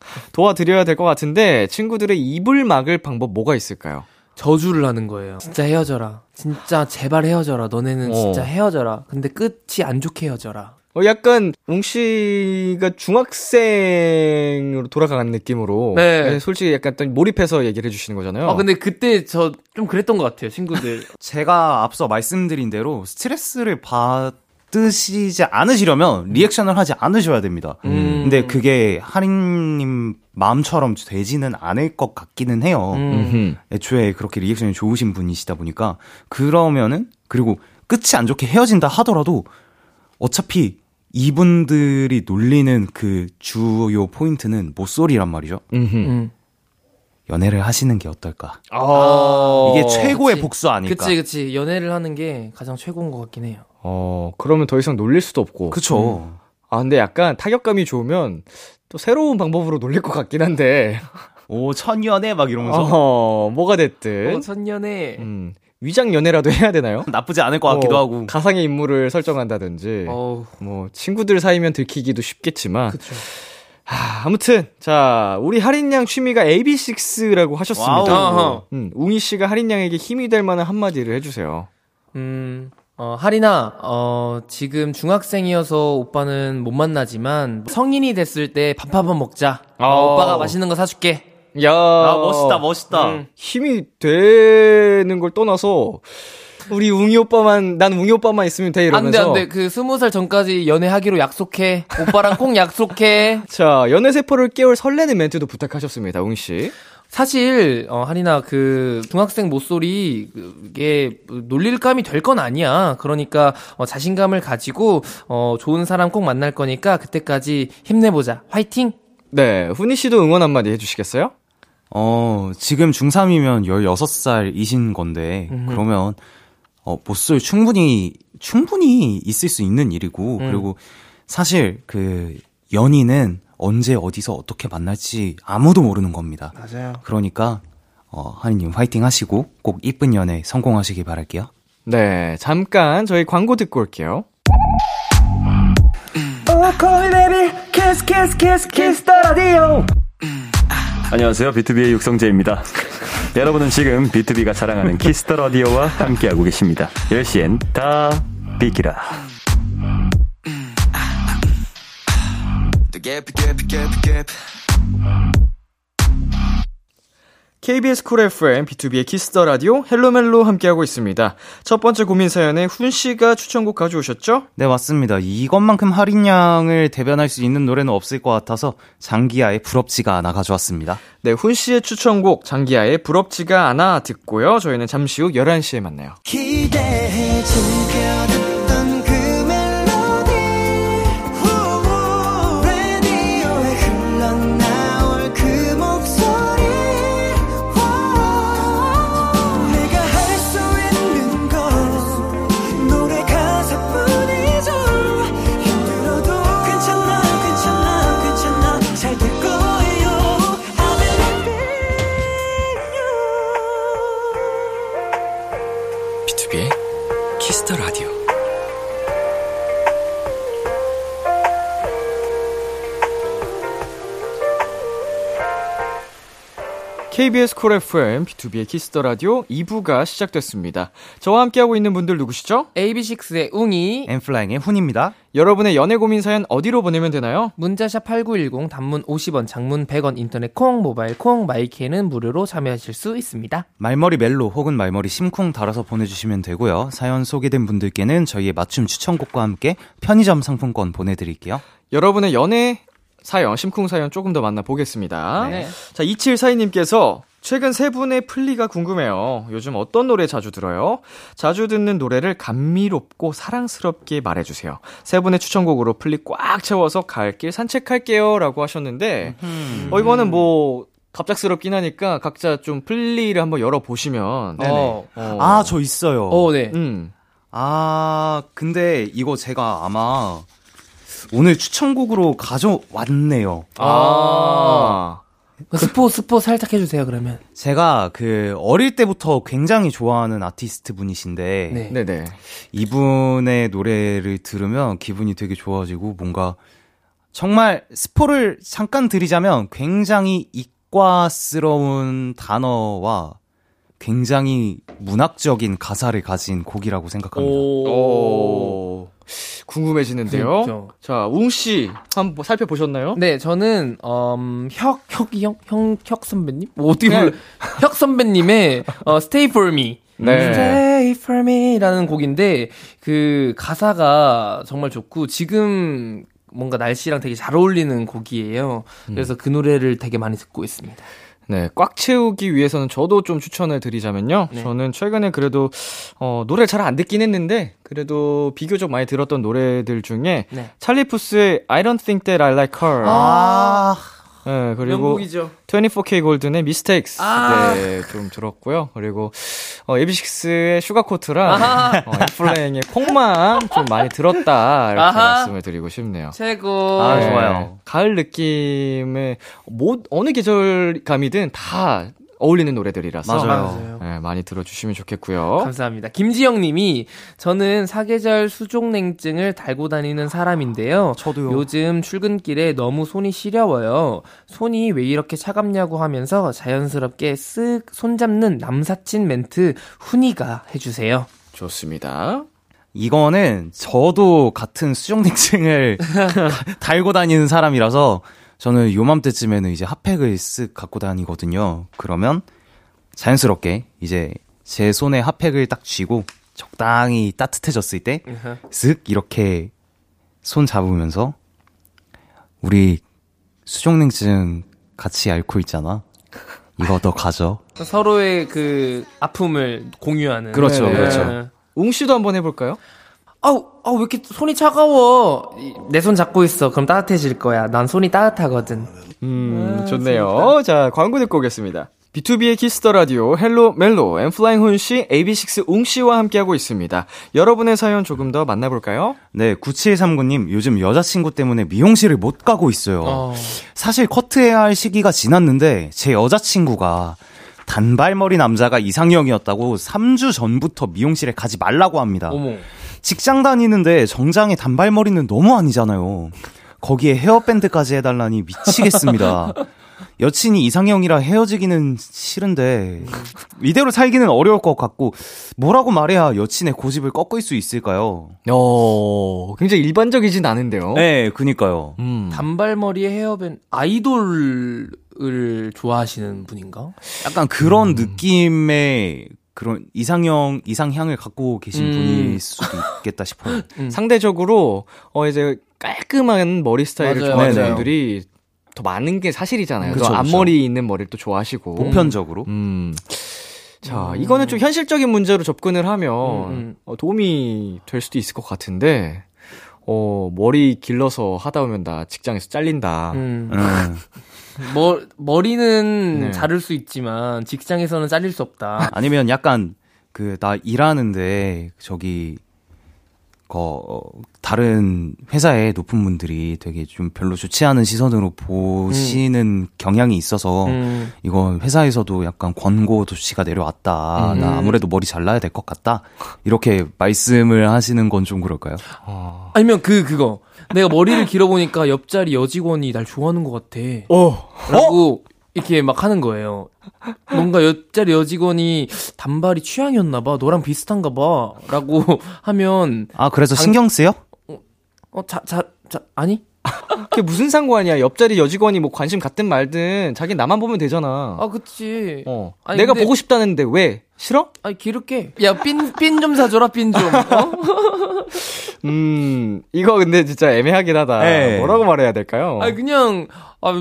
도와드려야 될 것 같은데 친구들의 입을 막을 방법 뭐가 있을까요? 저주를 하는 거예요. 진짜 헤어져라. 진짜 제발 헤어져라. 너네는 어. 진짜 헤어져라. 근데 끝이 안 좋게 헤어져라. 어, 약간 웅 씨가 중학생으로 돌아가는 느낌으로 네. 솔직히 약간 또 몰입해서 얘기를 해주시는 거잖아요. 아 근데 그때 저 좀 그랬던 것 같아요 친구들. 제가 앞서 말씀드린 대로 스트레스를 받 으시지 않으시려면 리액션을 하지 않으셔야 됩니다. 음. 근데 그게 하린님 마음처럼 되지는 않을 것 같기는 해요. 음. 애초에 그렇게 리액션이 좋으신 분이시다 보니까 그러면은 그리고 끝이 안 좋게 헤어진다 하더라도 어차피 이분들이 놀리는 그 주요 포인트는 모쏠이란 말이죠. 음흠. 음. 연애를 하시는 게 어떨까? 아, 이게 최고의 그치. 복수 아닐까? 그치 그치 연애를 하는 게 가장 최고인 것 같긴 해요. 어, 그러면 더 이상 놀릴 수도 없고. 그쵸. 아, 근데 약간 타격감이 좋으면 또 새로운 방법으로 놀릴 것 같긴 한데. 오, 천연애 막 이러면서 어, 뭐가 됐든. 어, 천년에 음, 위장 연애라도 해야 되나요? 나쁘지 않을 것 같기도 어, 하고. 가상의 인물을 설정한다든지. 어우 뭐, 친구들 사이면 들키기도 쉽겠지만. 그쵸. 아, 아무튼 자 우리 하린 양 취미가 AB6IX라고 하셨습니다. 와우. 어허. 음, 웅이 씨가 하린 양에게 힘이 될 만한 한마디를 해주세요. 음, 어, 하린아, 어, 지금 중학생이어서 오빠는 못 만나지만 성인이 됐을 때 밥 한 번 먹자. 어, 아. 오빠가 맛있는 거 사줄게. 야, 아, 멋있다, 멋있다. 음. 힘이 되는 걸 떠나서 우리 웅이 오빠만 난 웅이 오빠만 있으면 돼 이러면서. 안 돼. 그 스무 살 전까지 연애하기로 약속해. 오빠랑 꼭 약속해. 자 연애 세포를 깨울 설레는 멘트도 부탁하셨습니다, 웅 씨. 사실, 어, 하리나, 그, 중학생 모쏠이, 그게, 놀릴감이 될 건 아니야. 그러니까, 어, 자신감을 가지고, 어, 좋은 사람 꼭 만날 거니까, 그때까지 힘내보자. 화이팅! 네, 훈이 씨도 응원 한마디 해주시겠어요? 어, 지금 중3이면 16살이신 건데, 그러면, 어, 모쏠 충분히, 충분히 있을 수 있는 일이고, 그리고 사실 그, 연인은 언제 어디서 어떻게 만날지 아무도 모르는 겁니다. 맞아요. 그러니까, 어, 하니님 화이팅 하시고, 꼭 이쁜 연애 성공하시길 바랄게요. 네, 잠깐 저희 광고 듣고 올게요. 안녕하세요. 비투비의 육성재입니다. 여러분은 지금 비투비가 자랑하는 Kiss the Radio와 함께하고 계십니다. 10시엔 다 비키라. KBS 쿨 FM, B2B의 키스터 라디오, 헬로멜로 함께하고 있습니다. 첫 번째 고민 사연에 훈 씨가 추천곡 가져오셨죠? 네, 맞습니다. 이것만큼 할인량을 대변할 수 있는 노래는 없을 것 같아서 장기하의 부럽지가 않아 가져왔습니다. 네, 훈 씨의 추천곡 장기하의 부럽지가 않아 듣고요. 저희는 잠시 후 11시에 만나요. 기대해 즐겨 B2B의 키스터 라디오. KBS 쿨 FM, B2B의 키스터 라디오 2부가 시작됐습니다. 저와 함께하고 있는 분들 누구시죠? AB6IX의 웅이, N.Flying의 훈입니다. 여러분의 연애 고민 사연 어디로 보내면 되나요? 문자샵 8910 단문 50원, 장문 100원, 인터넷 콩, 모바일 콩, 마이 K는 무료로 참여하실 수 있습니다. 말머리 멜로 혹은 말머리 심쿵 달아서 보내주시면 되고요. 사연 소개된 분들께는 저희의 맞춤 추천곡과 함께 편의점 상품권 보내드릴게요. 여러분의 연애 사연, 심쿵 사연 조금 더 만나보겠습니다. 네. 자, 2742님께서 최근 세 분의 플리가 궁금해요. 요즘 어떤 노래 자주 들어요? 자주 듣는 노래를 감미롭고 사랑스럽게 말해주세요. 세 분의 추천곡으로 플리 꽉 채워서 갈 길 산책할게요. 라고 하셨는데, 어, 이거는 뭐, 갑작스럽긴 하니까 각자 좀 플리를 한번 열어보시면. 어, 어, 아, 저 있어요. 어, 네. 음. 아, 근데 이거 제가 아마 오늘 추천곡으로 가져왔네요. 아. 그 스포, 스포 살짝 해주세요, 그러면. 제가 그 어릴 때부터 굉장히 좋아하는 아티스트 분이신데 네. 네네. 이분의 노래를 들으면 기분이 되게 좋아지고 뭔가 정말 스포를 잠깐 드리자면 굉장히 이과스러운 단어와 굉장히 문학적인 가사를 가진 곡이라고 생각합니다. 오. 궁금해지는데요. 그렇죠. 자, 웅씨, 한번 살펴보셨나요? 네, 저는, 음, 혁, 혁이 형, 형, 혁 선배님? 뭐 어떻게 네. 불러? 혁 선배님의, 어, Stay for me. 네. Stay for me 라는 곡인데, 그, 가사가 정말 좋고, 지금, 뭔가 날씨랑 되게 잘 어울리는 곡이에요. 그래서 그 노래를 되게 많이 듣고 있습니다. 네, 꽉 채우기 위해서는 저도 좀 추천을 드리자면요. 네. 저는 최근에 그래도, 어, 노래를 잘안 듣긴 했는데, 그래도 비교적 많이 들었던 노래들 중에, 네. 찰리 푸스의 I don't think that I like her. 아, 네, 그리고 명곡이죠. 24K 골든의 Mistakes. 아. 네, 좀 들었고요. 그리고, 어, AB6IX의 Sugarcoat랑, 어, N.Flying의 콩만 좀 많이 들었다. 이렇게 아하. 말씀을 드리고 싶네요. 최고. 아, 네. 좋아요. 가을 느낌의 뭐 어느 계절 감이든 다 어울리는 노래들이라서 맞아요. 네, 많이 들어주시면 좋겠고요. 감사합니다. 김지영 님이 저는 사계절 수족냉증을 달고 다니는 사람인데요. 저도요. 요즘 출근길에 너무 손이 시려워요. 손이 왜 이렇게 차갑냐고 하면서 자연스럽게 쓱 손잡는 남사친 멘트 훈이가 해주세요. 좋습니다. 이거는 저도 같은 수족냉증을 달고 다니는 사람이라서 저는 요맘때쯤에는 이제 핫팩을 쓱 갖고 다니거든요. 그러면 자연스럽게 이제 제 손에 핫팩을 딱 쥐고 적당히 따뜻해졌을 때 쓱 이렇게 손 잡으면서 우리 수족냉증 같이 앓고 있잖아. 이거 너 가져. 서로의 그 아픔을 공유하는. 그렇죠, 네. 그렇죠. 웅 씨도 한번 해볼까요? 아우, 아우, 왜 이렇게 손이 차가워? 내 손 잡고 있어. 그럼 따뜻해질 거야. 난 손이 따뜻하거든. 음, 좋네요. 자, 광고 듣고 오겠습니다. B2B의 키스터 라디오 헬로 멜로 N.Flying 훈 씨, AB6IX 웅 씨와 함께하고 있습니다. 여러분의 사연 조금 더 만나볼까요? 네, 9739님, 요즘 여자친구 때문에 미용실을 못 가고 있어요. 어. 사실 커트해야 할 시기가 지났는데, 제 여자친구가 단발머리 남자가 이상형이었다고 3주 전부터 미용실에 가지 말라고 합니다. 어머. 직장 다니는데 정장에 단발머리는 너무 아니잖아요. 거기에 헤어밴드까지 해달라니 미치겠습니다. 여친이 이상형이라 헤어지기는 싫은데 이대로 살기는 어려울 것 같고 뭐라고 말해야 여친의 고집을 꺾을 수 있을까요? 어, 굉장히 일반적이진 않은데요. 네, 그니까요. 음. 단발머리에 헤어밴 아이돌을 좋아하시는 분인가? 약간 그런 느낌의 그런 이상형 이상향을 갖고 계신 음. 분일 수도 있겠다 싶어요. 상대적으로 어 이제 깔끔한 머리 스타일을 맞아요, 좋아하는 맞아요. 분들이 더 많은 게 사실이잖아요. 그쵸, 또. 앞머리 있는 머리를 또 좋아하시고. 보편적으로. 음. 자, 이거는 좀 현실적인 문제로 접근을 하면 음, 음. 어, 도움이 될 수도 있을 것 같은데 어, 머리 길러서 하다 보면 나 직장에서 잘린다. 음. 음. 머, 머리는 네. 자를 수 있지만 직장에서는 잘릴 수 없다. 아니면 약간 그 나 일하는데 저기 거 다른 회사의 높은 분들이 되게 좀 별로 좋지 않은 시선으로 보시는 경향이 있어서 음. 이거 회사에서도 약간 권고 조치가 내려왔다. 음. 나 아무래도 머리 잘라야 될 것 같다. 이렇게 말씀을 하시는 건 좀 그럴까요? 아니면 그 그거 내가 머리를 길어보니까 옆자리 여직원이 날 좋아하는 것 같아. 어. 라고 이렇게 막 하는 거예요. 뭔가 옆자리 여직원이 단발이 취향이었나 봐. 너랑 비슷한가 봐. 라고 하면 아 그래서 당- 신경 쓰여? 어, 자, 자, 자, 아니? 그게 무슨 상관이야. 옆자리 여직원이 뭐 관심 갖든 말든 자기 나만 보면 되잖아. 아, 그치. 어. 아니, 내가 근데- 보고 싶다는데 왜? 싫어? 아니, 기를게. 야, 핀, 핀 좀 사줘라, 핀 좀. 어? 음, 이거 근데 진짜 애매하긴 하다. 네. 뭐라고 말해야 될까요? 아니, 그냥, 아,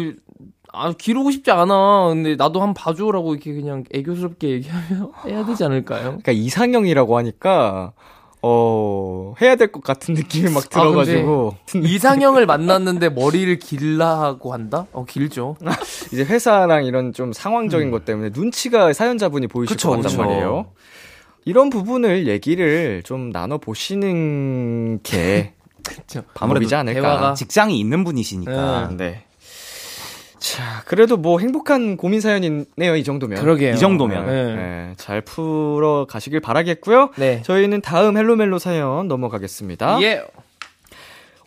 아, 기르고 싶지 않아. 근데 나도 한번 봐줘라고 이렇게 그냥 애교스럽게 얘기하면 해야 되지 않을까요? 그러니까 이상형이라고 하니까 어 해야 될 것 같은 느낌이 막 아, 들어가지고 이상형을 만났는데 머리를 길라고 한다? 어, 길죠. 이제 회사랑 이런 좀 상황적인 것 때문에 눈치가 사연자분이 보이실 그쵸, 것 같단 그쵸. 말이에요. 이런 부분을 얘기를 좀 나눠 보시는 게 그쵸. 방법이지 않을까. 대화가- 직장이 있는 분이시니까. 음. 네. 자, 그래도 뭐 행복한 고민 사연이네요, 이 정도면. 그러게요. 이 정도면. 네. 네, 잘 풀어 가시길 바라겠고요. 네. 저희는 다음 헬로멜로 사연 넘어가겠습니다. 예.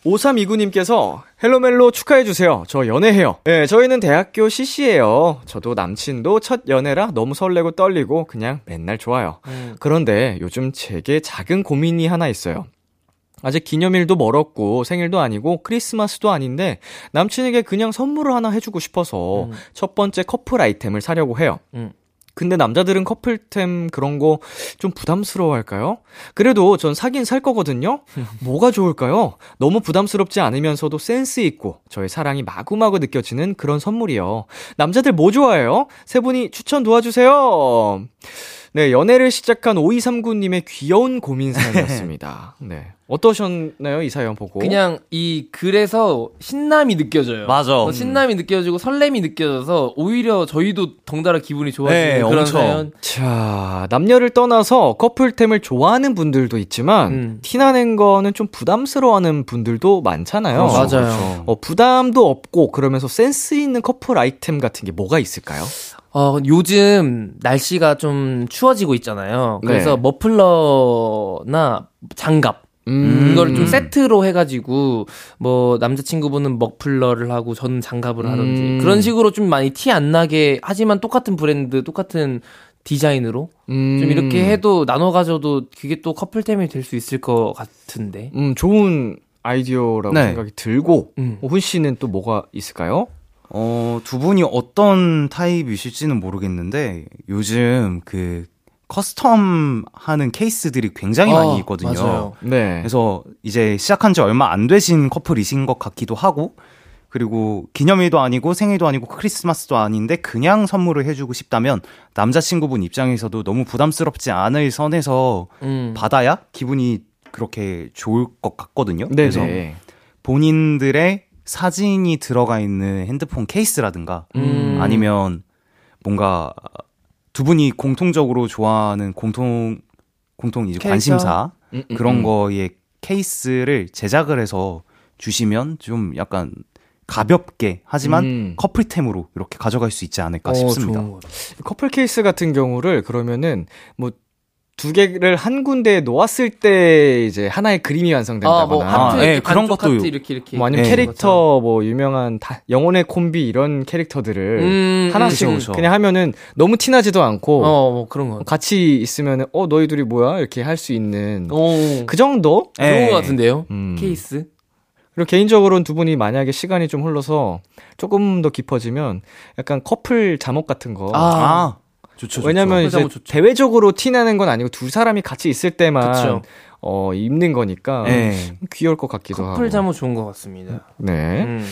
5329님께서 헬로멜로 축하해주세요. 저 연애해요. 네, 저희는 대학교 CC예요. 저도 남친도 첫 연애라 너무 설레고 떨리고 그냥 맨날 좋아요. 음. 그런데 요즘 제게 작은 고민이 하나 있어요. 아직 기념일도 멀었고 생일도 아니고 크리스마스도 아닌데 남친에게 그냥 선물을 하나 해주고 싶어서 음. 첫 번째 커플 아이템을 사려고 해요. 음. 근데 남자들은 커플템 그런 거 좀 부담스러워 할까요? 그래도 전 사긴 살 거거든요? 뭐가 좋을까요? 너무 부담스럽지 않으면서도 센스 있고 저의 사랑이 마구마구 느껴지는 그런 선물이요. 남자들 뭐 좋아해요? 세 분이 추천 도와주세요. 네, 연애를 시작한 5239님의 귀여운 고민 사연이었습니다. 네. 어떠셨나요? 이 사연 보고. 그냥 이 글에서 신남이 느껴져요. 맞아. 어, 신남이 느껴지고 설렘이 느껴져서 오히려 저희도 덩달아 기분이 좋아지는 네, 그런 엄청. 사연. 자, 남녀를 떠나서 커플템을 좋아하는 분들도 있지만, 음. 티나는 거는 좀 부담스러워하는 분들도 많잖아요. 그렇죠, 맞아요. 어, 부담도 없고, 그러면서 센스 있는 커플 아이템 같은 게 뭐가 있을까요? 어, 요즘 날씨가 좀 추워지고 있잖아요. 그래서 네. 머플러나 장갑 음. 이거를 좀 세트로 해가지고 뭐 남자친구분은 머플러를 하고 저는 장갑을 하든지 음. 그런 식으로 좀 많이 티 안 나게 하지만 똑같은 브랜드 똑같은 디자인으로 음. 좀 이렇게 해도 나눠 가져도 그게 또 커플템이 될 수 있을 것 같은데. 음, 좋은 아이디어라고 네. 생각이 들고, 음. 훈 씨는 또 뭐가 있을까요? 어, 두 분이 어떤 타입이실지는 모르겠는데 요즘 그 커스텀 하는 케이스들이 굉장히 많이 있거든요. 아, 맞아요. 네. 그래서 이제 시작한 지 얼마 안 되신 커플이신 것 같기도 하고 그리고 기념일도 아니고 생일도 아니고 크리스마스도 아닌데 그냥 선물을 해주고 싶다면 남자친구분 입장에서도 너무 부담스럽지 않을 선에서 음. 받아야 기분이 그렇게 좋을 것 같거든요. 그래서 네네. 본인들의 사진이 들어가 있는 핸드폰 케이스라든가 음. 아니면 뭔가 두 분이 공통적으로 좋아하는 공통 공통 이제? 관심사 음, 음, 그런 음. 거에 케이스를 제작을 해서 주시면 좀 약간 가볍게 하지만 음. 커플템으로 이렇게 가져갈 수 있지 않을까 어, 싶습니다. 커플 케이스 같은 경우를 그러면은 뭐 두 개를 한 군데에 놓았을 때 이제 하나의 그림이 아, 완성된다거나 뭐 아, 하트 예, 이렇게 그런 것도 하트 이렇게 이렇게 뭐 아니면 네, 캐릭터 뭐 유명한 다, 영혼의 콤비 이런 캐릭터들을 음, 하나씩 그쵸, 그쵸. 그냥 하면은 너무 티나지도 않고 어, 뭐 그런 거. 같이 있으면은 어 너희 둘이 뭐야 이렇게 할 수 있는 오. 그 정도? 좋은 예. 것 같은데요? 음. 케이스. 그리고 개인적으로는 두 분이 만약에 시간이 좀 흘러서 조금 더 깊어지면 약간 커플 잠옷 같은 거. 아, 좋죠. 좋죠. 왜냐면 커플 이제 좋죠. 대외적으로 티 나는 건 아니고 두 사람이 같이 있을 때만 그쵸. 어 입는 거니까 예. 귀여울 것 같기도 하고. 커플 잠옷 좋은 것 같습니다. 네. 음.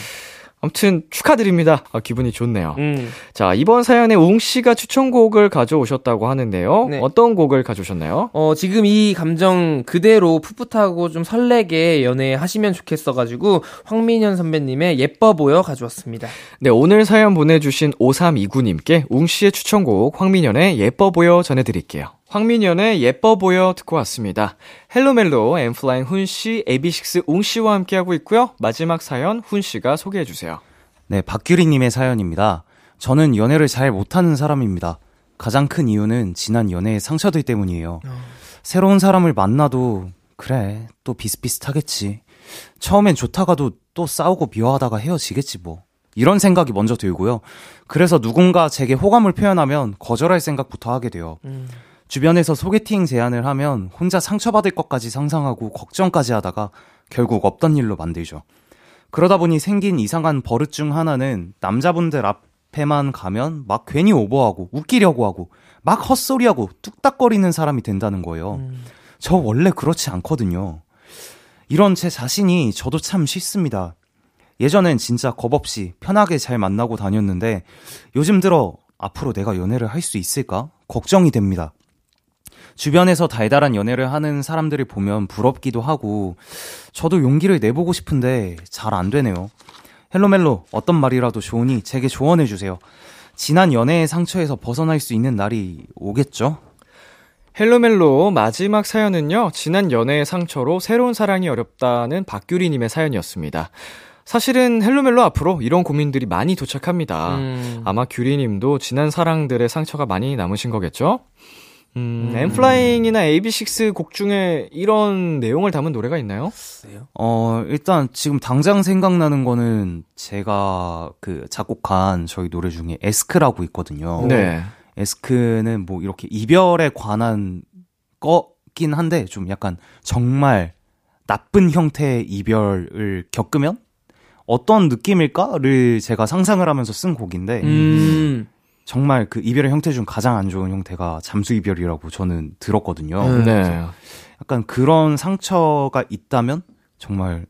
아무튼 축하드립니다. 아, 기분이 좋네요. 음. 자, 이번 사연에 웅 씨가 추천곡을 가져오셨다고 하는데요. 네. 어떤 곡을 가져오셨나요? 어, 지금 이 감정 그대로 풋풋하고 좀 설레게 연애하시면 좋겠어가지고, 황민현 선배님의 예뻐 보여 가져왔습니다. 네, 오늘 사연 보내주신 5329님께 웅 씨의 추천곡 황민현의 예뻐 보여 전해드릴게요. 황민현의 예뻐 보여 듣고 왔습니다. 헬로멜로 N.Flying 훈 씨, AB6IX 웅 씨와 함께하고 있고요. 마지막 사연 훈 씨가 소개해 주세요. 네, 박규리님의 사연입니다. 저는 연애를 잘 못하는 사람입니다. 가장 큰 이유는 지난 연애의 상처들 때문이에요. 새로운 사람을 만나도, 그래, 또 비슷비슷하겠지. 처음엔 좋다가도 또 싸우고 미워하다가 헤어지겠지 뭐. 이런 생각이 먼저 들고요. 그래서 누군가 제게 호감을 표현하면 거절할 생각부터 하게 돼요. 주변에서 소개팅 제안을 하면 혼자 상처받을 것까지 상상하고 걱정까지 하다가 결국 없던 일로 만들죠. 그러다 보니 생긴 이상한 버릇 중 하나는 남자분들 앞에만 가면 막 괜히 오버하고 웃기려고 하고 막 헛소리하고 뚝딱거리는 사람이 된다는 거예요. 저 원래 그렇지 않거든요. 이런 제 자신이 저도 참 싫습니다. 예전엔 진짜 겁 없이 편하게 잘 만나고 다녔는데 요즘 들어 앞으로 내가 연애를 할 수 있을까? 걱정이 됩니다. 주변에서 달달한 연애를 하는 사람들을 보면 부럽기도 하고 저도 용기를 내보고 싶은데 잘 안 되네요. 헬로멜로 어떤 말이라도 좋으니 제게 조언해 주세요. 지난 연애의 상처에서 벗어날 수 있는 날이 오겠죠? 헬로멜로 마지막 사연은요, 지난 연애의 상처로 새로운 사랑이 어렵다는 박규리님의 사연이었습니다. 사실은 헬로멜로 앞으로 이런 고민들이 많이 도착합니다. 음. 아마 규리님도 지난 사랑들의 상처가 많이 남으신 거겠죠? 음, 엠플라잉이나 AB6 곡 중에 이런 내용을 담은 노래가 있나요? 어, 일단 지금 당장 생각나는 거는 제가 그 작곡한 저희 노래 중에 Ask라고 있거든요. 네. 에스크는 뭐 이렇게 이별에 관한 거긴 한데 좀 약간 정말 나쁜 형태의 이별을 겪으면 어떤 느낌일까를 제가 상상을 하면서 쓴 곡인데 음. 정말 그 이별의 형태 중 가장 안 좋은 형태가 잠수 이별이라고 저는 들었거든요. 음. 네. 약간 그런 상처가 있다면 정말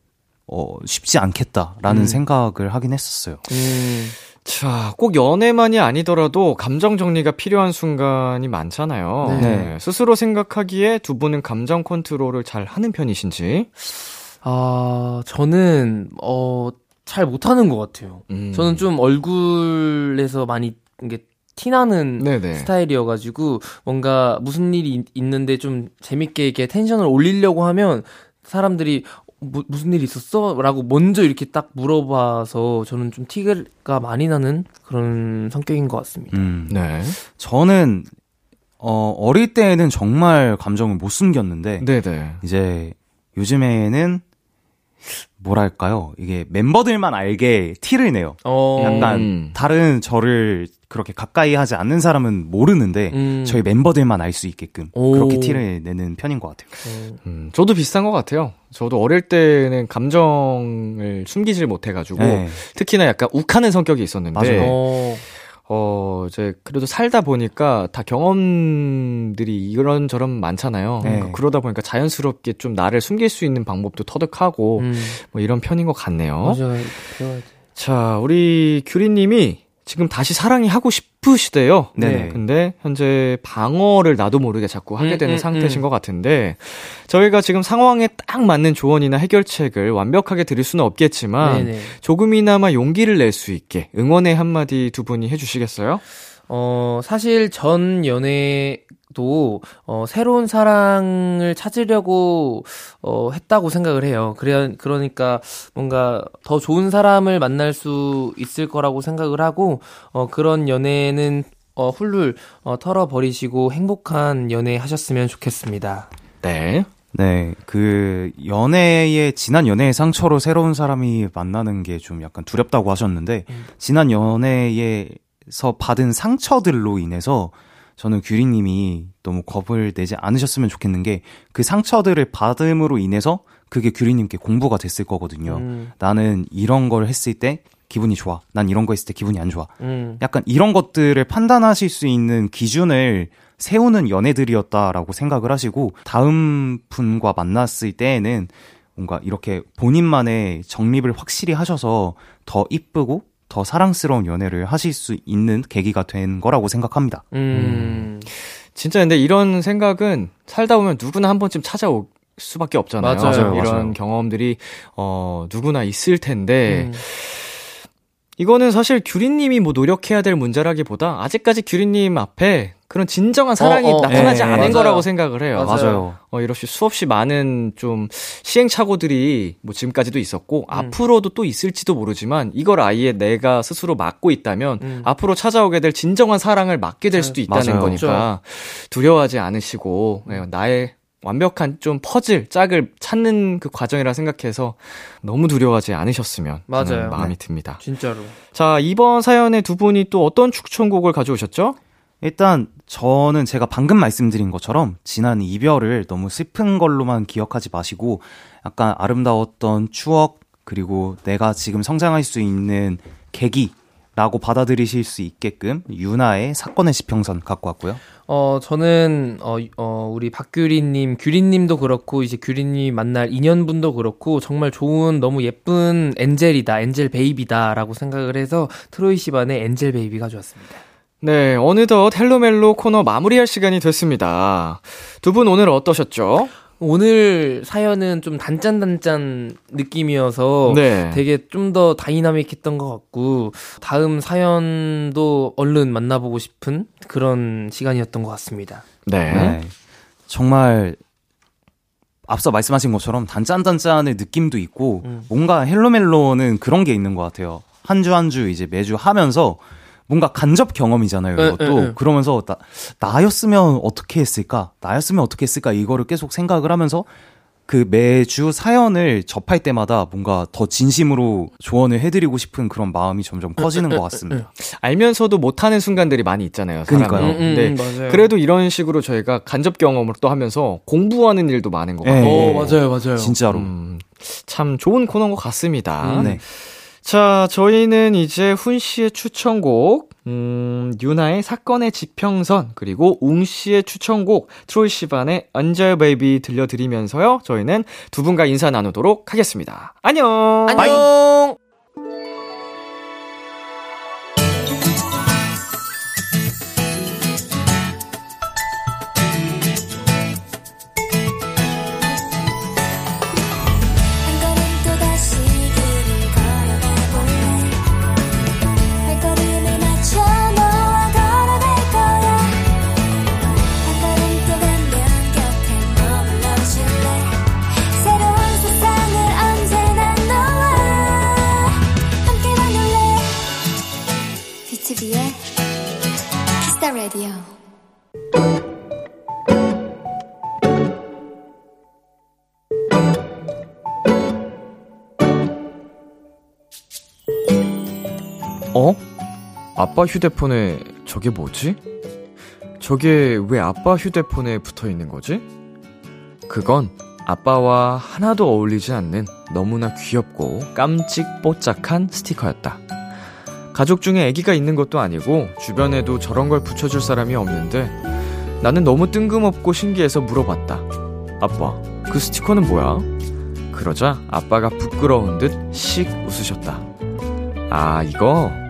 어, 쉽지 않겠다라는 음. 생각을 하긴 했었어요. 음. 자, 꼭 연애만이 아니더라도 감정 정리가 필요한 순간이 많잖아요. 네. 스스로 생각하기에 두 분은 감정 컨트롤을 잘 하는 편이신지? 아, 저는, 어, 잘 못하는 것 같아요. 음. 저는 좀 얼굴에서 많이 이게 티나는 네네. 스타일이어가지고 뭔가 무슨 일이 있- 있는데 좀 재밌게 이렇게 텐션을 올리려고 하면 사람들이 뭐, 무슨 일 있었어? 라고 먼저 이렇게 딱 물어봐서 저는 좀 티가 많이 나는 그런 성격인 것 같습니다. 음. 네. 저는 어, 어릴 때에는 정말 감정을 못 숨겼는데 네네. 이제 요즘에는 뭐랄까요? 이게 멤버들만 알게 티를 내요. 어, 약간 음. 다른 저를 그렇게 가까이 하지 않는 사람은 모르는데 음. 저희 멤버들만 알 수 있게끔 오. 그렇게 티를 내는 편인 것 같아요. 어, 음, 저도 비슷한 것 같아요. 저도 어릴 때는 감정을 숨기질 못해가지고, 네. 특히나 약간 욱하는 성격이 있었는데, 맞아요. 어, 어, 이제 그래도 살다 보니까 다 경험들이 이런저런 많잖아요. 네. 그러니까 그러다 보니까 자연스럽게 좀 나를 숨길 수 있는 방법도 터득하고, 음, 뭐 이런 편인 것 같네요. 맞아요. 배워야 돼. 자, 우리 규리 님이 지금 다시 사랑이 하고 싶으시대요. 네네. 근데 현재 방어를 나도 모르게 자꾸 하게 음, 되는 음, 상태신 음. 것 같은데 저희가 지금 상황에 딱 맞는 조언이나 해결책을 완벽하게 드릴 수는 없겠지만 네네. 조금이나마 용기를 낼 수 있게 응원의 한마디 두 분이 해주시겠어요? 어, 사실 전 연애도, 어, 새로운 사랑을 찾으려고, 어, 했다고 생각을 해요. 그래, 그러니까 뭔가 더 좋은 사람을 만날 수 있을 거라고 생각을 하고, 어, 그런 연애는, 어, 훌훌, 어, 털어버리시고 행복한 연애 하셨으면 좋겠습니다. 네. 네, 그 연애의 지난 연애의 상처로 새로운 사람이 만나는 게 좀 약간 두렵다고 하셨는데 지난 연애에 서 받은 상처들로 인해서 저는 규리님이 너무 겁을 내지 않으셨으면 좋겠는 게 그 상처들을 받음으로 인해서 그게 규리님께 공부가 됐을 거거든요. 음, 나는 이런 걸 했을 때 기분이 좋아. 난 이런 거 했을 때 기분이 안 좋아. 음, 약간 이런 것들을 판단하실 수 있는 기준을 세우는 연애들이었다라고 생각을 하시고 다음 분과 만났을 때에는 뭔가 이렇게 본인만의 정립을 확실히 하셔서 더 이쁘고 더 사랑스러운 연애를 하실 수 있는 계기가 된 거라고 생각합니다. 음, 진짜 근데 이런 생각은 살다 보면 누구나 한 번쯤 찾아올 수밖에 없잖아요. 맞아요, 이런 맞아요. 경험들이 어 누구나 있을 텐데 음. 이거는 사실 규리님이 뭐 노력해야 될 문제라기보다 아직까지 규리님 앞에 그런 진정한 사랑이 어, 어, 나타나지 네, 않은 맞아요. 거라고 생각을 해요. 맞아요. 어, 이렇게 수없이 많은 좀 시행착오들이 뭐 지금까지도 있었고 음. 앞으로도 또 있을지도 모르지만 이걸 아예 내가 스스로 막고 있다면 음. 앞으로 찾아오게 될 진정한 사랑을 막게 될 수도 있다는 맞아요. 거니까 두려워하지 않으시고 네, 나의 완벽한 좀 퍼즐 짝을 찾는 그 과정이라 생각해서 너무 두려워하지 않으셨으면 맞아요. 마음이 네. 듭니다. 진짜로. 자 이번 사연에 두 분이 또 어떤 추천곡을 가져오셨죠? 일단 저는 제가 방금 말씀드린 것처럼 지난 이별을 너무 슬픈 걸로만 기억하지 마시고 약간 아름다웠던 추억 그리고 내가 지금 성장할 수 있는 계기 라고 받아들이실 수 있게끔 유나의 사건의 지평선 갖고 왔고요. 어, 저는, 어, 어, 우리 박규리님, 규리님도 그렇고, 이제 규리님 만날 인연분도 그렇고, 정말 좋은, 너무 예쁜 angel이다, angel baby다, 라고 생각을 해서, Troye Sivan의 Angel Baby가 좋았습니다. 네, 어느덧 헬로멜로 코너 마무리할 시간이 됐습니다. 두 분 오늘 어떠셨죠? 오늘 사연은 좀 단짠단짠 느낌이어서 네. 되게 좀 더 다이나믹했던 것 같고 다음 사연도 얼른 만나보고 싶은 그런 시간이었던 것 같습니다. 네. 네. 정말 앞서 말씀하신 것처럼 단짠단짠의 느낌도 있고 음. 뭔가 헬로멜로는 그런 게 있는 것 같아요. 한 주 한주 이제 매주 하면서 뭔가 간접 경험이잖아요. 에, 이것도 에, 에. 그러면서 나, 나였으면 어떻게 했을까? 나였으면 어떻게 했을까? 이거를 계속 생각을 하면서 그 매주 사연을 접할 때마다 뭔가 더 진심으로 조언을 해드리고 싶은 그런 마음이 점점 커지는 것 같습니다. 알면서도 못하는 순간들이 많이 있잖아요. 그러니까요. 음, 음, 네. 음, 맞아요. 그래도 이런 식으로 저희가 간접 경험을 또 하면서 공부하는 일도 많은 것 네. 같아요. 어, 맞아요, 맞아요. 진짜로. 음, 참 좋은 코너인 것 같습니다. 음. 네. 자, 저희는 이제 훈 씨의 추천곡, 음, 윤하의 사건의 지평선, 그리고 웅 씨의 추천곡, Troye Sivan의 Angel Baby 들려드리면서요, 저희는 두 분과 인사 나누도록 하겠습니다. 안녕! 안녕! 한 아빠 휴대폰에 저게 뭐지? 저게 왜 아빠 휴대폰에 붙어 있는 거지? 그건 아빠와 하나도 어울리지 않는 너무나 귀엽고 깜찍뽀짝한 스티커였다. 가족 중에 아기가 있는 것도 아니고 주변에도 저런 걸 붙여줄 사람이 없는데 나는 너무 뜬금없고 신기해서 물어봤다. 아빠, 그 스티커는 뭐야? 그러자 아빠가 부끄러운 듯 씩 웃으셨다. 아, 이거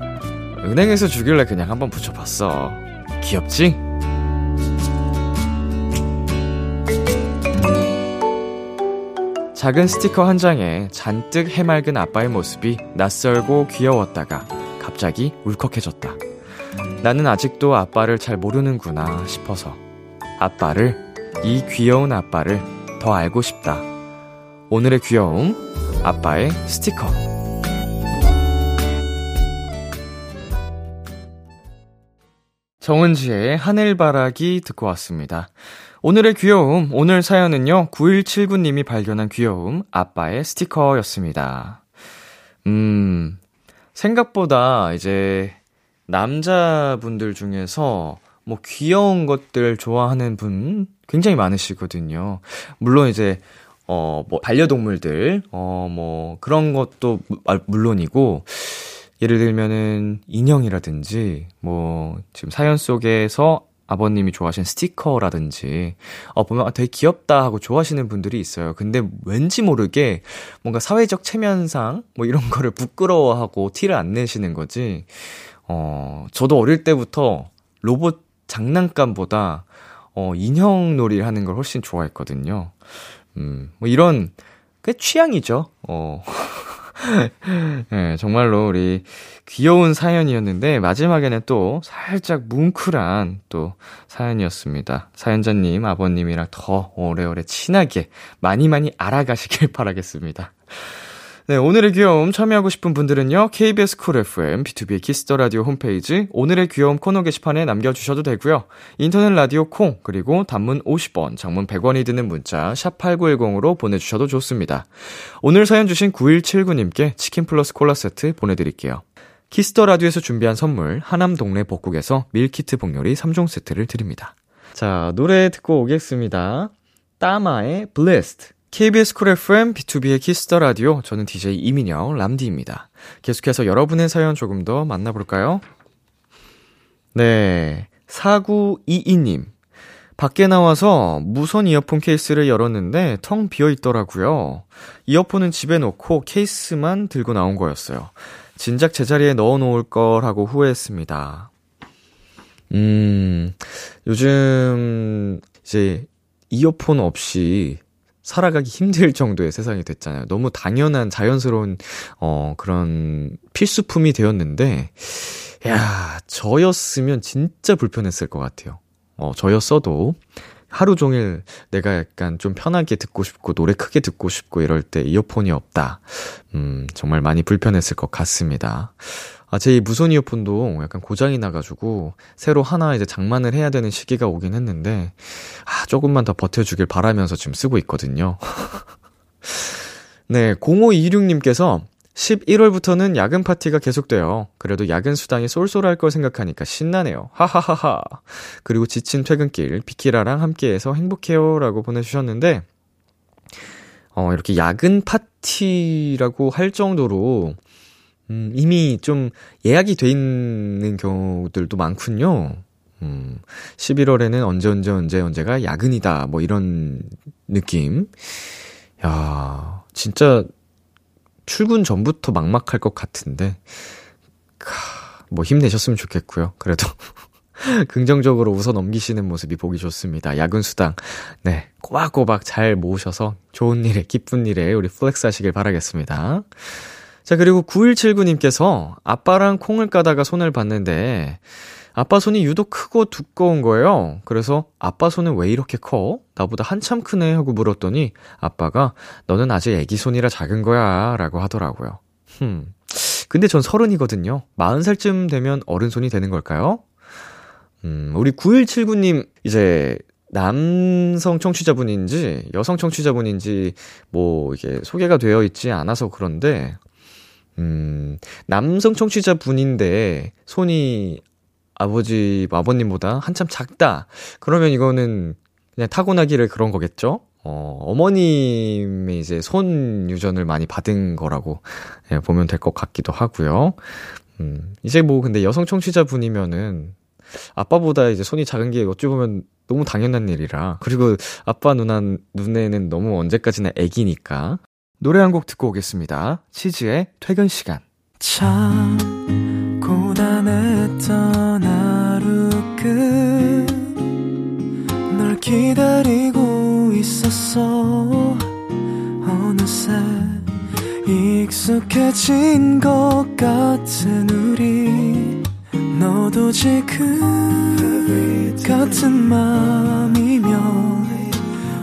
은행에서 주길래 그냥 한번 붙여봤어. 귀엽지? 작은 스티커 한 장에 잔뜩 해맑은 아빠의 모습이 낯설고 귀여웠다가 갑자기 울컥해졌다. 나는 아직도 아빠를 잘 모르는구나 싶어서 아빠를, 이 귀여운 아빠를 더 알고 싶다. 오늘의 귀여움, 아빠의 스티커. 정은지의 하늘바라기 듣고 왔습니다. 오늘의 귀여움, 오늘 사연은요, 9179님이 발견한 귀여움, 아빠의 스티커였습니다. 음, 생각보다 이제, 남자분들 중에서 뭐 귀여운 것들 좋아하는 분 굉장히 많으시거든요. 물론 이제, 어, 뭐, 반려동물들, 어, 뭐, 그런 것도 무- 아, 물론이고, 예를 들면은 인형이라든지 뭐 지금 사연 속에서 아버님이 좋아하시는 스티커라든지 어 보면 아, 되게 귀엽다 하고 좋아하시는 분들이 있어요. 근데 왠지 모르게 뭔가 사회적 체면상 뭐 이런 거를 부끄러워하고 티를 안 내시는 거지. 어 저도 어릴 때부터 로봇 장난감보다 어 인형 놀이를 하는 걸 훨씬 좋아했거든요. 음, 뭐 이런 꽤 취향이죠. 어. 네, 정말로 우리 귀여운 사연이었는데 마지막에는 또 살짝 뭉클한 또 사연이었습니다. 사연자님, 아버님이랑 더 오래오래 친하게 많이 많이 알아가시길 바라겠습니다. 네, 오늘의 귀여움 참여하고 싶은 분들은요, KBS 쿨 FM, B2B 키스터 라디오 홈페이지, 오늘의 귀여움 코너 게시판에 남겨주셔도 되고요. 인터넷 라디오 콩, 그리고 단문 50원, 장문 100원이 드는 문자, 샵8910으로 보내주셔도 좋습니다. 오늘 사연 주신 9179님께 치킨 플러스 콜라 세트 보내드릴게요. Kiss the Radio에서 준비한 선물 하남 동네 복국에서 밀키트 복요리 3종 세트를 드립니다. 자, 노래 듣고 오겠습니다. THAMA의 Blessed. KBS 쿨 FM, B2B의 키스터 라디오. 저는 DJ 이민혁, 람디입니다. 계속해서 여러분의 사연 조금 더 만나볼까요? 네. 4922님. 밖에 나와서 무선 이어폰 케이스를 열었는데 텅 비어 있더라고요. 이어폰은 집에 놓고 케이스만 들고 나온 거였어요. 진작 제자리에 넣어 놓을 걸 하고 후회했습니다. 음, 요즘 이제 이어폰 없이 살아가기 힘들 정도의 세상이 됐잖아요. 너무 당연한 자연스러운 어 그런 필수품이 되었는데 야, 저였으면 진짜 불편했을 것 같아요. 어, 저였어도 하루 종일 내가 약간 좀 편하게 듣고 싶고 노래 크게 듣고 싶고 이럴 때 이어폰이 없다. 음, 정말 많이 불편했을 것 같습니다. 아, 제 무선 이어폰도 약간 고장이 나가지고 새로 하나 이제 장만을 해야 되는 시기가 오긴 했는데 아, 조금만 더 버텨주길 바라면서 지금 쓰고 있거든요. 네, 0526님께서 11월부터는 야근 파티가 계속돼요. 그래도 야근 수당이 쏠쏠할 걸 생각하니까 신나네요. 하하하하. 그리고 지친 퇴근길 비키라랑 함께해서 행복해요. 라고 보내주셨는데, 어, 이렇게 야근 파티라고 할 정도로, 음, 이미 좀 예약이 돼 있는 경우들도 많군요. 음, 11월에는 언제, 언제, 언제, 언제가 야근이다. 뭐 이런 느낌. 야 진짜 출근 전부터 막막할 것 같은데, 카, 뭐 힘내셨으면 좋겠고요. 그래도 긍정적으로 웃어 넘기시는 모습이 보기 좋습니다. 야근 수당, 네, 꼬박꼬박 잘 모으셔서 좋은 일에, 기쁜 일에 우리 flex 하시길 바라겠습니다. 자, 그리고 9179님께서 아빠랑 콩을 까다가 손을 봤는데, 아빠 손이 유독 크고 두꺼운 거예요. 그래서 아빠 손은 왜 이렇게 커? 나보다 한참 크네 하고 물었더니 아빠가 너는 아직 애기 손이라 작은 거야 라고 하더라고요. 흠. 근데 전 서른이거든요. 40살쯤 되면 어른 손이 되는 걸까요? 음, 우리 9179님 이제 남성 청취자분인지 여성 청취자분인지 뭐 이게 소개가 되어 있지 않아서 그런데 음, 남성 청취자 분인데 손이 아버지, 아버님보다 한참 작다. 그러면 이거는 그냥 타고나기를 그런 거겠죠? 어, 어머님이 이제 손 유전을 많이 받은 거라고 예, 보면 될 것 같기도 하고요. 음, 이제 뭐 근데 여성 청취자 분이면은 아빠보다 이제 손이 작은 게 어찌 보면 너무 당연한 일이라. 그리고 아빠 누나 눈에는 너무 언제까지나 애기니까. 노래 한 곡 듣고 오겠습니다. 치즈의 퇴근 시간. 참 고단했던 하루 끝널 기다리고 있었어 어느새 익숙해진 것 같은 우리 너도 지금 같은 맘이면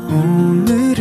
오늘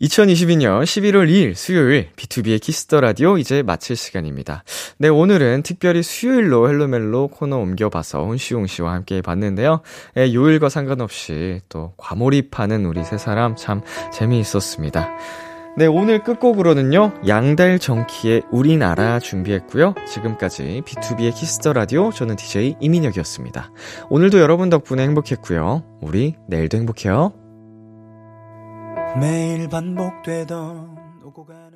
2022년 11월 2일 수요일 B2B의 키스터 라디오 이제 마칠 시간입니다. 네, 오늘은 특별히 수요일로 Hello Mellow 코너 옮겨봐서 혼시용 씨와 함께 봤는데요. 예, 요일과 상관없이 또 과몰입하는 우리 세 사람 참 재미있었습니다. 네, 오늘 끝곡으로는요, 양다일 정키의 우린 알아 준비했고요. 지금까지 B2B의 키스터 라디오, 저는 DJ 이민혁이었습니다. 오늘도 여러분 덕분에 행복했고요. 우리 내일도 행복해요. 매일 반복되던 오고 가는